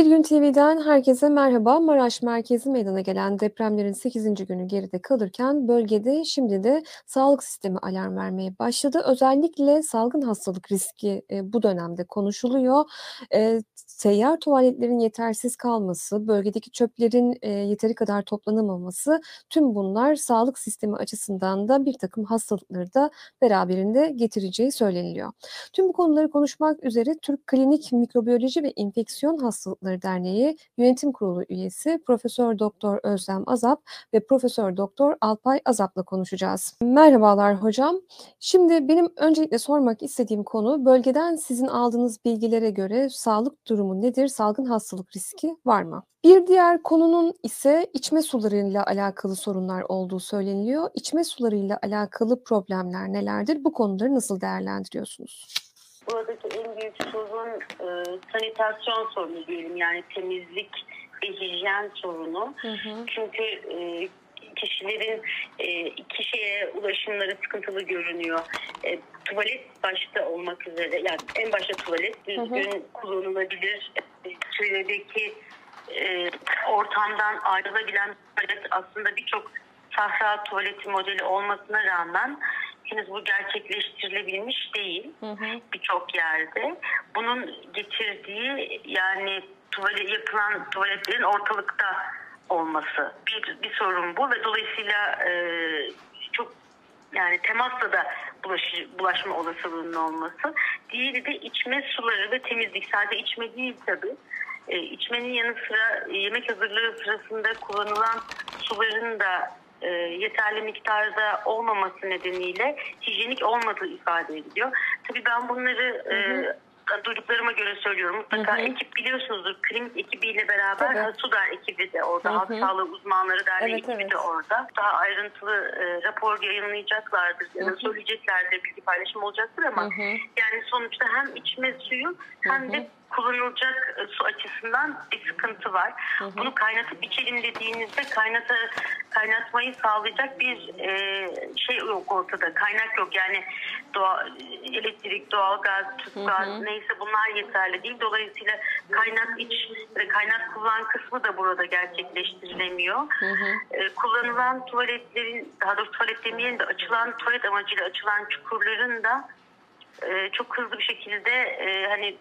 Bir Gün TV'den herkese merhaba. Maraş merkezi meydana gelen depremlerin 8. günü geride kalırken bölgede şimdi de sağlık sistemi alarm vermeye başladı. Özellikle salgın hastalık riski e, bu dönemde konuşuluyor. E, seyyar tuvaletlerin yetersiz kalması, bölgedeki çöplerin e, yeteri kadar toplanamaması tüm bunlar sağlık sistemi açısından da bir takım hastalıkları da beraberinde getireceği söyleniliyor. Tüm bu konuları konuşmak üzere Türk Klinik Mikrobiyoloji ve İnfeksiyon Hastalıkları Derneği Yönetim Kurulu üyesi Profesör Doktor Özlem Azap ve Profesör Doktor Alpay Azap'la konuşacağız. Merhabalar hocam. Şimdi benim öncelikle sormak istediğim konu bölgeden sizin aldığınız bilgilere göre sağlık durumu nedir? Salgın hastalık riski var mı? Bir diğer konunun ise içme sularıyla alakalı sorunlar olduğu söyleniliyor. İçme sularıyla alakalı problemler nelerdir? Bu konuları nasıl değerlendiriyorsunuz? Buradaki en büyük sorun e, sanitasyon sorunu diyelim yani temizlik ve hijyen sorunu. Hı hı. Çünkü e, kişilerin e, iki şeye ulaşımları sıkıntılı görünüyor. E, tuvalet başta olmak üzere yani en başta tuvalet düzgün hı hı. kullanılabilir. E, çevredeki e, ortamdan ayrılabilen tuvalet aslında birçok sahra tuvaleti modeli olmasına rağmen henüz bu gerçekleştirilebilmiş değil birçok yerde. Bunun getirdiği yani tuvalet yapılan tuvaletlerin ortalıkta olması bir, bir sorun bu ve dolayısıyla e, çok yani temasla da bulaşı, bulaşma olasılığının olması. Diğeri de içme suları ve temizlik. Sadece içme değil tabii. E, içmenin yanı sıra yemek hazırlığı sırasında kullanılan suların da e, yeterli miktarda olmaması nedeniyle hijyenik olmadığı ifade ediliyor. Tabii ben bunları hı hı. E, duyduklarıma göre söylüyorum. Mutlaka hı hı. ekip biliyorsunuzdur. Klinik ekibiyle beraber Tabii. Sudar ekibi de orada. Hı hı. Halk Sağlığı Uzmanları Derneği evet, ekibi evet. de orada. Daha ayrıntılı e, rapor yayınlayacaklardır ya da söyleyeceklerdir. Bilgi paylaşım olacaktır ama hı hı. yani sonuçta hem içme suyu hem hı hı. de kullanılacak e, su açısından bir sıkıntı var. Hı hı. Bunu kaynatıp içelim dediğinizde kaynata, kaynatmayı sağlayacak bir e, şey yok ortada. Kaynak yok. Yani doğa, elektrik, doğalgaz, tüpgaz neyse bunlar yeterli değil. Dolayısıyla kaynak iç ve kaynak kullan kısmı da burada gerçekleştirilemiyor. Hı hı. E, kullanılan tuvaletlerin daha doğrusu tuvalet demeyelim de açılan tuvalet amacıyla açılan çukurların da e, çok hızlı bir şekilde e, hani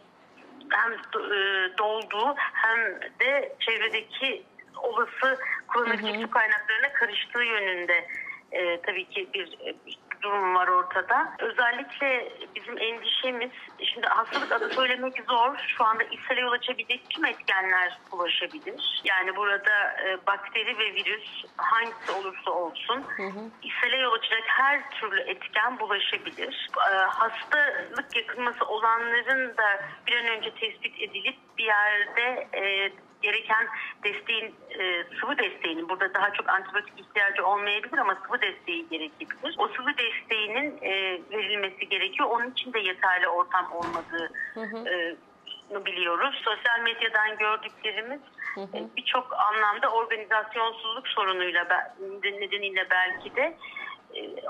hem e, dolduğu hem de çevredeki olası kullanılacak su kaynaklarına karıştığı yönünde e, tabii ki bir, bir durum var ortada. Özellikle bizim endişemiz, şimdi hastalık adı söylemek zor. Şu anda ishale yol açabilecek tüm etkenler ulaşabilir. Yani burada e, bakteri ve virüs hangisi olursa olsun hı hı. ishale yol açacak her türlü etken bulaşabilir. E, hastalık yakınması olanların da bir an önce tespit edilip bir yerde e, gereken desteğin, e, sıvı desteğinin burada daha çok antibiyotik ihtiyacı olmayabilir ama sıvı desteği gerekebilir. O sıvı desteğinin e, verilmesi gerekiyor. Onun için de yeterli ortam olmadığı hı hı. E, biliyoruz. Sosyal medyadan gördüklerimiz e, birçok anlamda organizasyonsuzluk sorunuyla nedeniyle belki de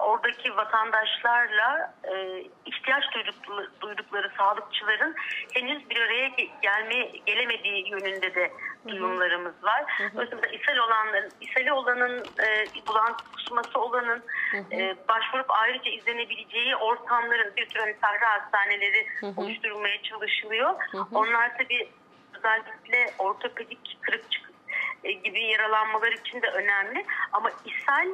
oradaki vatandaşlarla e, ihtiyaç duydukları, duydukları sağlıkçıların henüz bir araya gelme gelemediği yönünde de duyumlarımız var. Dolayısıyla ishal olanların, ishali olanın, e, bulantı kusması olanın e, başvurup ayrıca izlenebileceği ortamların bir tür hani sahra hastaneleri oluşturulmaya çalışılıyor. Onlar tabii özellikle ortopedik kırık çıkık e, gibi yaralanmalar için de önemli. Ama ishal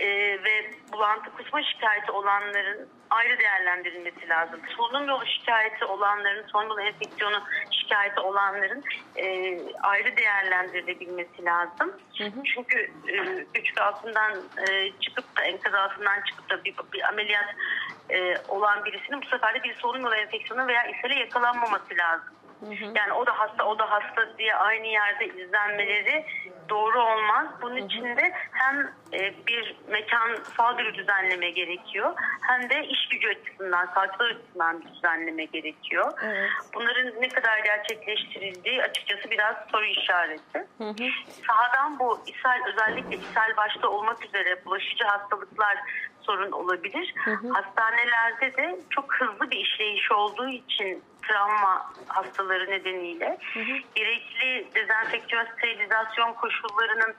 e, ve bulantı kusma şikayeti olanların ayrı değerlendirilmesi lazım. Solunum yolu şikayeti olanların, solunum yolu enfeksiyonu şikayeti olanların e, ayrı değerlendirilebilmesi lazım. Hı hı. Çünkü e, güç altından e, çıkıp da enkaz altından çıkıp da bir, bir ameliyat e, olan birisinin bu sefer de bir solunum yolu enfeksiyonu veya ishale yakalanmaması lazım. Yani o da hasta, o da hasta diye aynı yerde izlenmeleri doğru olmaz. Bunun için de hem e, bir mekansal bir düzenleme gerekiyor hem de iş gücü açısından, sağlıkçılar açısından bir düzenleme gerekiyor. Evet. Bunların ne kadar gerçekleştirildiği açıkçası biraz soru işareti. Hı hı. Sahadan bu ishal özellikle ishal başta olmak üzere bulaşıcı hastalıklar sorun olabilir. Hı hı. Hastanelerde de çok hızlı bir işleyiş olduğu için travma hastaları nedeniyle hı hı. gerekli dezenfeksiyon sterilizasyon koşullarının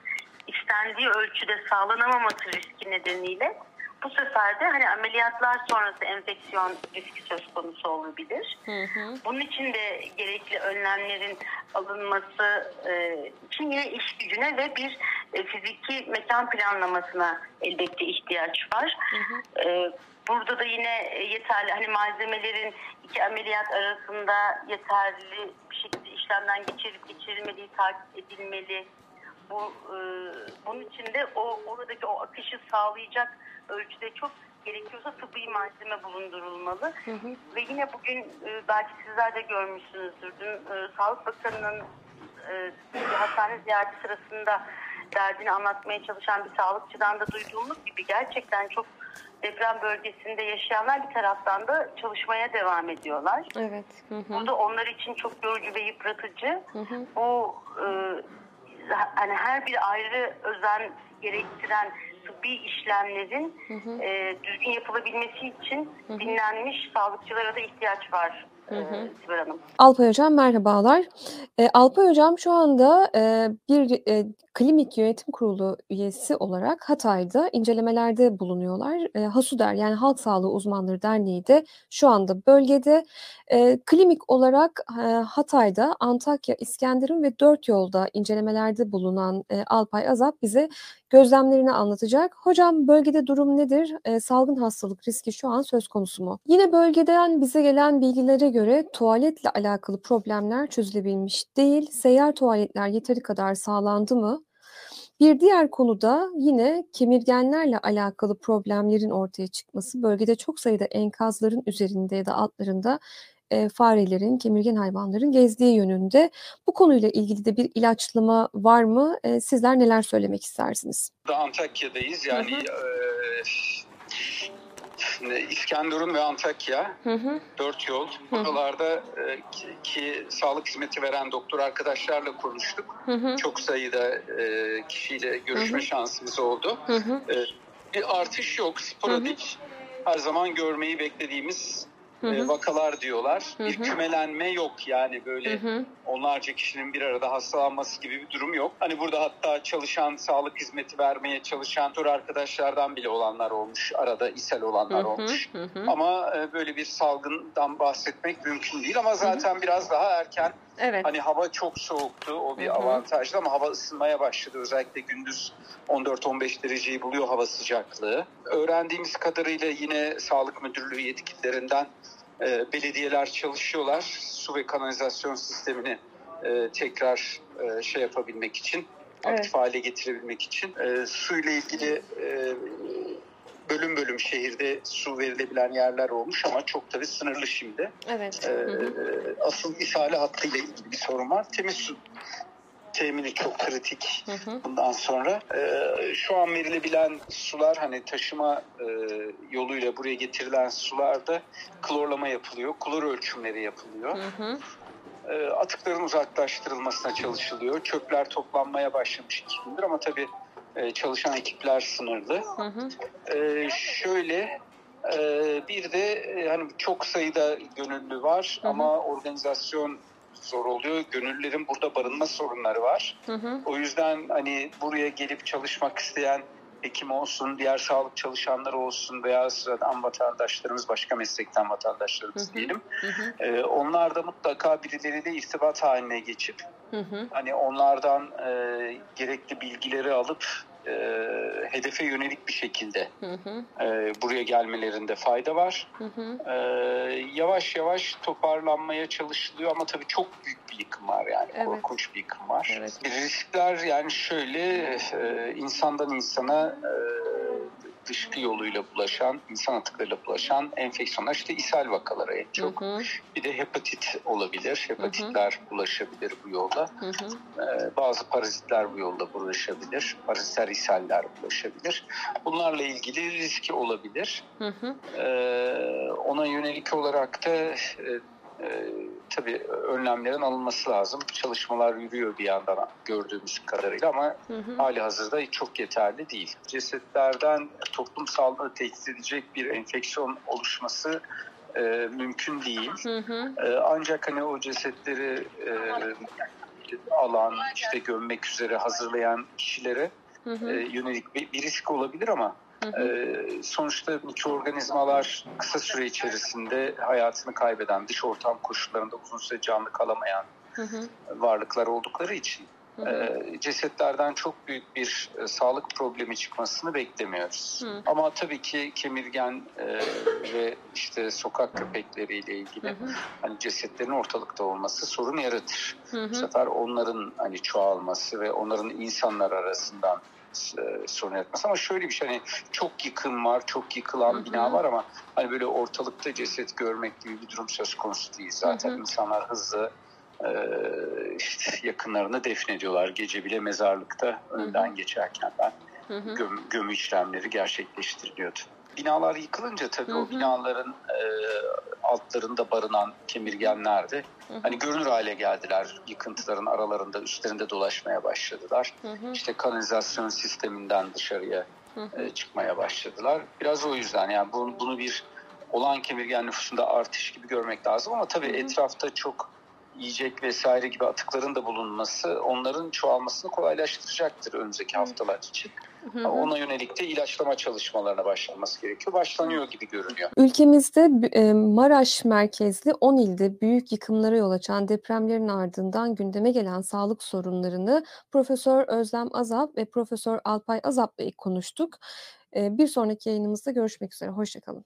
istendiği ölçüde sağlanamaması riski nedeniyle bu sefer de hani ameliyatlar sonrası enfeksiyon riski söz konusu olabilir. Hı hı. Bunun için de gerekli önlemlerin alınması e, için yine iş gücüne ve bir e, fiziki mekan planlamasına elbette ihtiyaç var. Hı hı. E, burada da yine yeterli hani malzemelerin iki ameliyat arasında yeterli bir şekilde işlemden geçirip geçirilmediği takip edilmeli. Bu e, bunun için de o oradaki o akışı sağlayacak ölçüde çok gerekiyorsa tıbbi malzeme bulundurulmalı. Hı hı. Ve yine bugün e, belki sizler de görmüşsünüzdür. Dün e, Sağlık Bakanı'nın e, hastane ziyareti sırasında derdini anlatmaya çalışan bir sağlıkçıdan da duyduğumuz gibi gerçekten çok deprem bölgesinde yaşayanlar bir taraftan da çalışmaya devam ediyorlar. Evet. Hı hı. Bu da onlar için çok yorucu ve yıpratıcı. Hı hı. Bu e, hani her bir ayrı özen gerektiren tıbbi işlemlerin hı hı. E, düzgün yapılabilmesi için hı hı. dinlenmiş sağlıkçılara da ihtiyaç var. Hı hı. Sibel Hanım. Alpay Hocam merhabalar. E, Alpay Hocam şu anda e, bir e, klinik yönetim kurulu üyesi olarak Hatay'da incelemelerde bulunuyorlar. E, Hasuder yani Halk Sağlığı Uzmanları Derneği de şu anda bölgede e, klinik olarak e, Hatay'da, Antakya, İskenderun ve Dört Yolda incelemelerde bulunan e, Alpay Azap bize gözlemlerini anlatacak. Hocam bölgede durum nedir? E, salgın hastalık riski şu an söz konusu mu? Yine bölgeden bize gelen bilgilere göre tuvaletle alakalı problemler çözülebilmiş değil. Seyyar tuvaletler yeteri kadar sağlandı mı? Bir diğer konuda yine kemirgenlerle alakalı problemlerin ortaya çıkması. Bölgede çok sayıda enkazların üzerinde ya da altlarında e, farelerin, kemirgen hayvanların gezdiği yönünde. Bu konuyla ilgili de bir ilaçlama var mı? E, sizler neler söylemek istersiniz? Antakya'dayız. Yani hı hı. E, İskenderun ve Antakya, hı hı. dört yol. Buralarda e, ki, ki sağlık hizmeti veren doktor arkadaşlarla konuştuk. Hı hı. Çok sayıda e, kişiyle görüşme hı hı. şansımız oldu. Hı hı. E, bir artış yok, sporadik. Hı hı. Her zaman görmeyi beklediğimiz hı hı. vakalar diyorlar. Hı hı. Bir kümelenme yok yani böyle hı hı. onlarca kişinin bir arada hastalanması gibi bir durum yok. Hani burada hatta çalışan, sağlık hizmeti vermeye çalışan doktor arkadaşlardan bile olanlar olmuş. Arada ishal olanlar hı hı. olmuş. Hı hı. Ama böyle bir salgından bahsetmek mümkün değil ama zaten hı hı. biraz daha erken Evet. Hani hava çok soğuktu. O bir Hı-hı. avantajlı ama hava ısınmaya başladı. Özellikle gündüz 14-15 dereceyi buluyor hava sıcaklığı. Öğrendiğimiz kadarıyla yine Sağlık Müdürlüğü yetkililerinden e, belediyeler çalışıyorlar. Su ve kanalizasyon sistemini e, tekrar e, şey yapabilmek için, evet. aktif hale getirebilmek için. E, su ile ilgili e, bölüm bölüm şehirde su verilebilen yerler olmuş ama çok tabii sınırlı şimdi. Evet. Asıl ishale hattıyla ilgili bir sorun var. Temiz su temini çok kritik hı hı. bundan sonra. Ee, şu an verilebilen sular hani taşıma e, yoluyla buraya getirilen sularda klorlama yapılıyor. Klor ölçümleri yapılıyor. Hı hı. Ee, atıkların uzaklaştırılmasına çalışılıyor. Çöpler toplanmaya başlamış iki gündür ama tabii e, çalışan ekipler sınırlı. Hı hı. E, şöyle e, bir de e, hani çok sayıda gönüllü var hı hı. ama organizasyon zor oluyor. Gönüllülerin burada barınma sorunları var. Hı hı. O yüzden hani buraya gelip çalışmak isteyen hekim olsun, diğer sağlık çalışanları olsun veya sıradan vatandaşlarımız, başka meslekten vatandaşlarımız hı hı. diyelim. Hı hı. Ee, onlar da mutlaka birileriyle irtibat haline geçip hı hı. hani onlardan e, gerekli bilgileri alıp e, hedefe yönelik bir şekilde hı hı. E, buraya gelmelerinde fayda var. Hı hı. E, yavaş yavaş toparlanmaya çalışılıyor ama tabii çok büyük bir yıkım var yani evet. korkunç bir yıkım var. Evet. Riskler yani şöyle e, insandan insana e, dışkı yoluyla bulaşan, insan atıklarıyla bulaşan enfeksiyonlar işte ishal vakaları en çok. Hı hı. Bir de hepatit olabilir. Hepatitler hı hı. bulaşabilir bu yolda. Hı hı. Ee, bazı parazitler bu yolda bulaşabilir. Paraziter ishaller bulaşabilir. Bunlarla ilgili riski olabilir. Hı hı. Ee, ona yönelik olarak da e, e, tabii önlemlerin alınması lazım. Çalışmalar yürüyor bir yandan gördüğümüz kadarıyla ama hı hı. hali hazırda çok yeterli değil. Cesetlerden toplum sağlığını tehdit edecek bir enfeksiyon oluşması e, mümkün değil. Hı hı. E, ancak hani o cesetleri e, alan, işte gömmek üzere hazırlayan kişilere Hı e, hı. yönelik bir, bir risk olabilir ama e, sonuçta mikroorganizmalar kısa süre içerisinde hayatını kaybeden, dış ortam koşullarında uzun süre canlı kalamayan Hı hı. varlıklar oldukları için Hı hı. e, cesetlerden çok büyük bir e, sağlık problemi çıkmasını beklemiyoruz. Hı. Ama tabii ki kemirgen e, ve işte sokak köpekleriyle ilgili Hı hı. hani cesetlerin ortalıkta olması sorun yaratır. Hı Bu sefer onların hani çoğalması ve onların insanlar arasından e, sorun yaratması. Ama şöyle bir şey hani çok yıkım var, çok yıkılan Hı hı. bina var ama hani böyle ortalıkta ceset görmek gibi bir durum söz konusu değil zaten. Hı hı. İnsanlar hızlı e, işte yakınlarını defnediyorlar. Gece bile mezarlıkta önden geçerken ben göm, gömü işlemleri gerçekleştiriliyordu. Binalar yıkılınca tabii Hı o binaların e, altlarında barınan kemirgenler de Hı hı. hani görünür hale geldiler. Yıkıntıların aralarında, üstlerinde dolaşmaya başladılar. Hı hı. İşte kanalizasyon sisteminden dışarıya Hı hı. e, çıkmaya başladılar. Biraz o yüzden yani bunu, bunu bir olan kemirgen nüfusunda artış gibi görmek lazım ama tabii Hı hı. etrafta çok yiyecek vesaire gibi atıkların da bulunması onların çoğalmasını kolaylaştıracaktır önümüzdeki haftalar için. Ona yönelik de ilaçlama çalışmalarına başlanması gerekiyor. Başlanıyor gibi görünüyor. Ülkemizde e, Maraş merkezli 10 ilde büyük yıkımlara yol açan depremlerin ardından gündeme gelen sağlık sorunlarını Profesör Özlem Azap ve Profesör Alpay Azap'la ilk konuştuk. E, Bir sonraki yayınımızda görüşmek üzere. Hoşçakalın.